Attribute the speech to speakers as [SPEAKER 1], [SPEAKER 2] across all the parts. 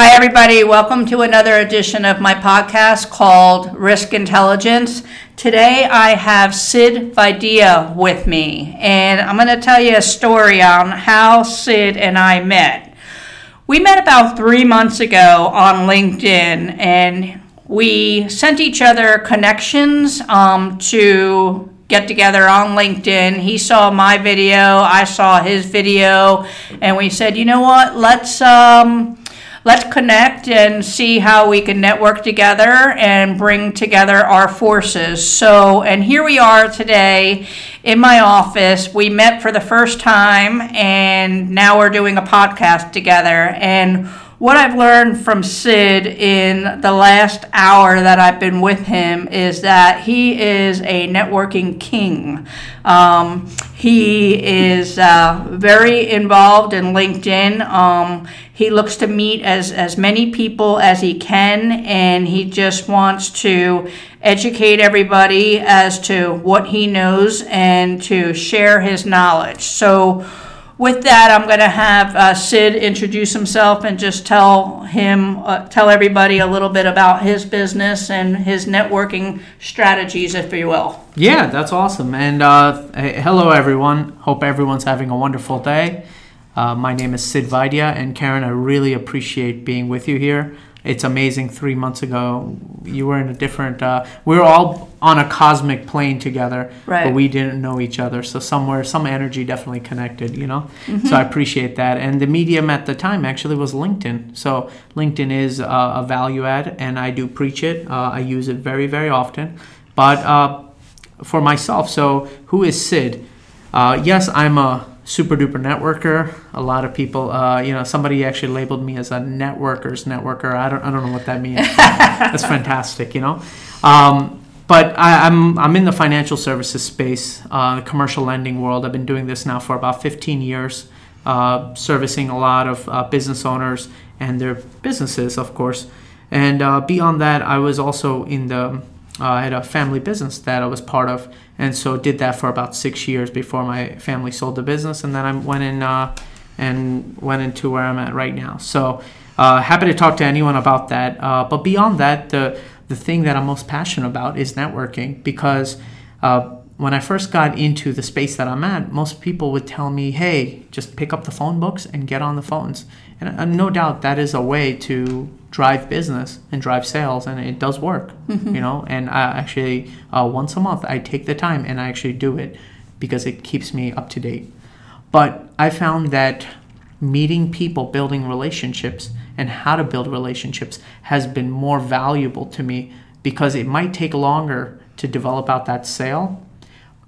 [SPEAKER 1] Hi, everybody. Welcome to another edition of my podcast called Risk Intelligence. Today I have Sid Vidya with me, and I'm going to tell you a story on how Sid and I met. We met about three months ago on LinkedIn, and we sent each other connections um, to get together on LinkedIn. He saw my video, I saw his video, and we said, you know what, let's. Um, let's connect and see how we can network together and bring together our forces. So, and here we are today in my office. We met for the first time and now we're doing a podcast together. And what I've learned from Sid in the last hour that I've been with him is that he is a networking king. Um, he is uh, very involved in LinkedIn. Um, he looks to meet as, as many people as he can, and he just wants to educate everybody as to what he knows and to share his knowledge. So, with that, I'm going to have uh, Sid introduce himself and just tell him, uh, tell everybody a little bit about his business and his networking strategies, if you will.
[SPEAKER 2] Yeah, that's awesome. And uh, hello, everyone. Hope everyone's having a wonderful day. Uh, my name is Sid Vidya, and Karen, I really appreciate being with you here it's amazing. Three months ago, you were in a different. Uh, we were all on a cosmic plane together,
[SPEAKER 1] right.
[SPEAKER 2] but we didn't know each other. So somewhere, some energy definitely connected. You know, mm-hmm. so I appreciate that. And the medium at the time actually was LinkedIn. So LinkedIn is uh, a value add, and I do preach it. Uh, I use it very, very often. But uh, for myself, so who is Sid? Uh, yes, I'm a super duper networker. A lot of people, uh, you know, somebody actually labeled me as a networker's networker. I don't, I don't know what that means. That's fantastic, you know. Um, but I, am I'm, I'm in the financial services space, uh, commercial lending world. I've been doing this now for about 15 years, uh, servicing a lot of uh, business owners and their businesses, of course. And uh, beyond that, I was also in the uh, I had a family business that I was part of, and so did that for about six years before my family sold the business, and then I went in uh, and went into where I'm at right now. So uh, happy to talk to anyone about that. Uh, but beyond that, the the thing that I'm most passionate about is networking because uh, when I first got into the space that I'm at, most people would tell me, "Hey, just pick up the phone books and get on the phones." And uh, no doubt that is a way to drive business and drive sales, and it does work, mm-hmm. you know. And I actually uh, once a month I take the time and I actually do it because it keeps me up to date. But I found that meeting people, building relationships, and how to build relationships has been more valuable to me because it might take longer to develop out that sale,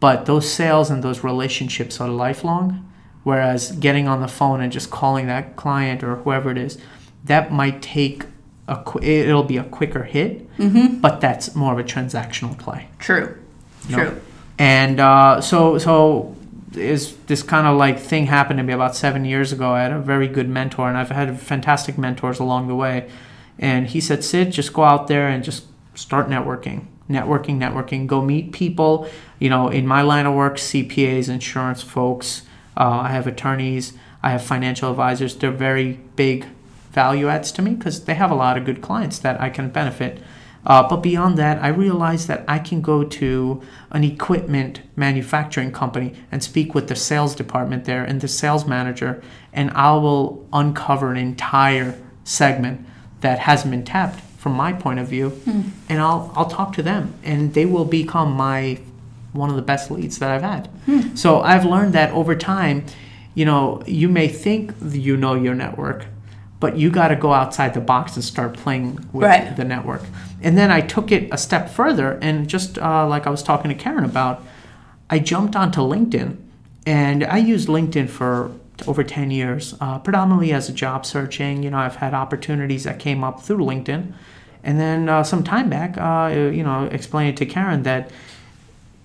[SPEAKER 2] but those sales and those relationships are lifelong. Whereas getting on the phone and just calling that client or whoever it is, that might take a it'll be a quicker hit, mm-hmm. but that's more of a transactional play.
[SPEAKER 1] True. You know? True.
[SPEAKER 2] And uh, so so is this kind of like thing happened to me about seven years ago. I had a very good mentor, and I've had fantastic mentors along the way. And he said, Sid, just go out there and just start networking, networking, networking. Go meet people. You know, in my line of work, CPAs, insurance folks. Uh, I have attorneys. I have financial advisors. They're very big value adds to me because they have a lot of good clients that I can benefit. Uh, but beyond that, I realized that I can go to an equipment manufacturing company and speak with the sales department there and the sales manager, and I will uncover an entire segment that hasn't been tapped from my point of view, mm. and I'll I'll talk to them, and they will become my one of the best leads that I've had. Mm. So I've learned that over time, you know, you may think you know your network, but you got to go outside the box and start playing with right. the network. And then I took it a step further, and just uh, like I was talking to Karen about, I jumped onto LinkedIn, and I used LinkedIn for over 10 years, uh, predominantly as a job searching. You know, I've had opportunities that came up through LinkedIn, And then uh, some time back, uh, you know, explained to Karen that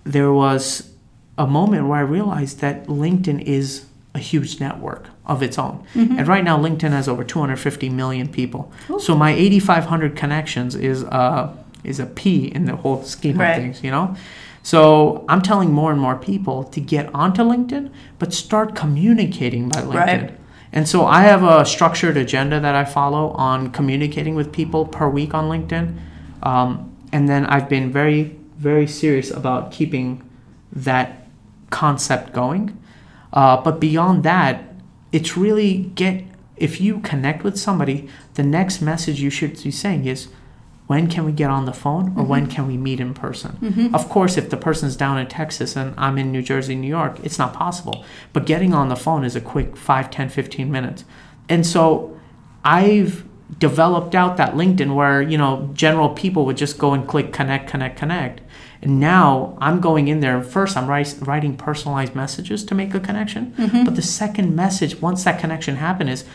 [SPEAKER 2] there was a moment where I realized that LinkedIn is a huge network of its own. Mm-hmm. And right now, LinkedIn has over 250 million people. Ooh. So my 8,500 connections is a, is a P in the whole scheme right. of things, you know? So I'm telling more and more people to get onto LinkedIn, but start communicating by LinkedIn. Right. And so I have a structured agenda that I follow on communicating with people per week on LinkedIn. Um, and then I've been very, very serious about keeping that concept going. Uh, but beyond that, it's really get if you connect with somebody, the next message you should be saying is, when can we get on the phone or mm-hmm. when can we meet in person? Mm-hmm. Of course, if the person's down in Texas and I'm in New Jersey, New York, it's not possible. But getting on the phone is a quick 5, 10, 15 minutes. And so I've developed out that LinkedIn where, you know, general people would just go and click connect, connect, connect. And now I'm going in there. First, I'm writing personalized messages to make a connection. Mm-hmm. But the second message, once that connection happens, is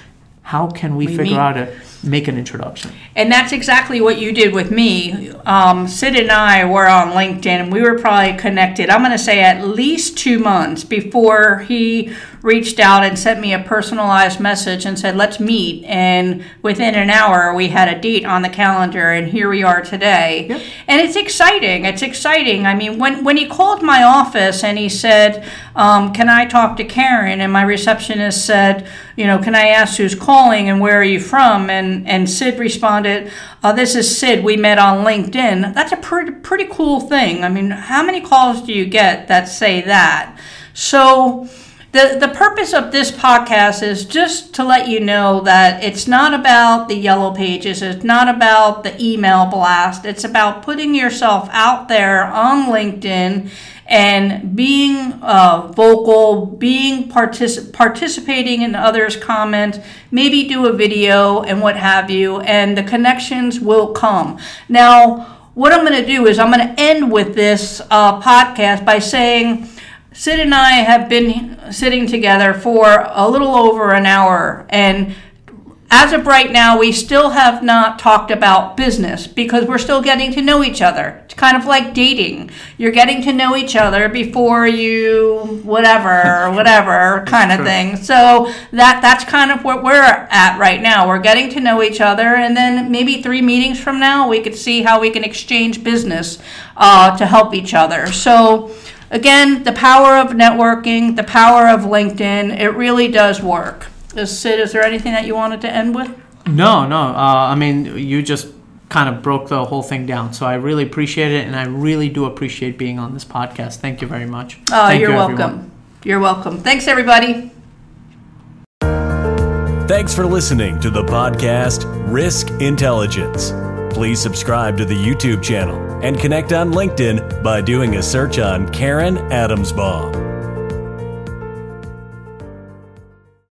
[SPEAKER 2] how can we, we figure meet. out to make an introduction?
[SPEAKER 1] And that's exactly what you did with me. Um, Sid and I were on LinkedIn, and we were probably connected, I'm going to say at least two months before he reached out and sent me a personalized message and said, let's meet. And within an hour, we had a date on the calendar, and here we are today. Yep. And it's exciting. It's exciting. I mean, when, when he called my office and he said, um, Can I talk to Karen? And my receptionist said, You know, can I ask who's calling and where are you from? And, and Sid responded, uh, This is Sid. We met on LinkedIn. That's a pretty, pretty cool thing. I mean, how many calls do you get that say that? So, the, the purpose of this podcast is just to let you know that it's not about the yellow pages, it's not about the email blast, it's about putting yourself out there on LinkedIn and being uh, vocal, being partic- participating in others' comments, maybe do a video and what have you, and the connections will come. Now, what I'm going to do is I'm going to end with this uh, podcast by saying, Sid and I have been sitting together for a little over an hour, and as of right now, we still have not talked about business because we're still getting to know each other. It's kind of like dating. You're getting to know each other before you whatever, whatever kind of thing. So that that's kind of what we're at right now. We're getting to know each other, and then maybe three meetings from now, we could see how we can exchange business uh, to help each other. So Again, the power of networking, the power of LinkedIn, it really does work. Is, Sid, is there anything that you wanted to end with?
[SPEAKER 2] No, no. Uh, I mean, you just kind of broke the whole thing down. So I really appreciate it, and I really do appreciate being on this podcast. Thank you very much.
[SPEAKER 1] Oh, Thank you're you, welcome. Everyone. You're welcome. Thanks, everybody.
[SPEAKER 3] Thanks for listening to the podcast Risk Intelligence. Please subscribe to the YouTube channel and connect on LinkedIn by doing a search on Karen Adamsbaum.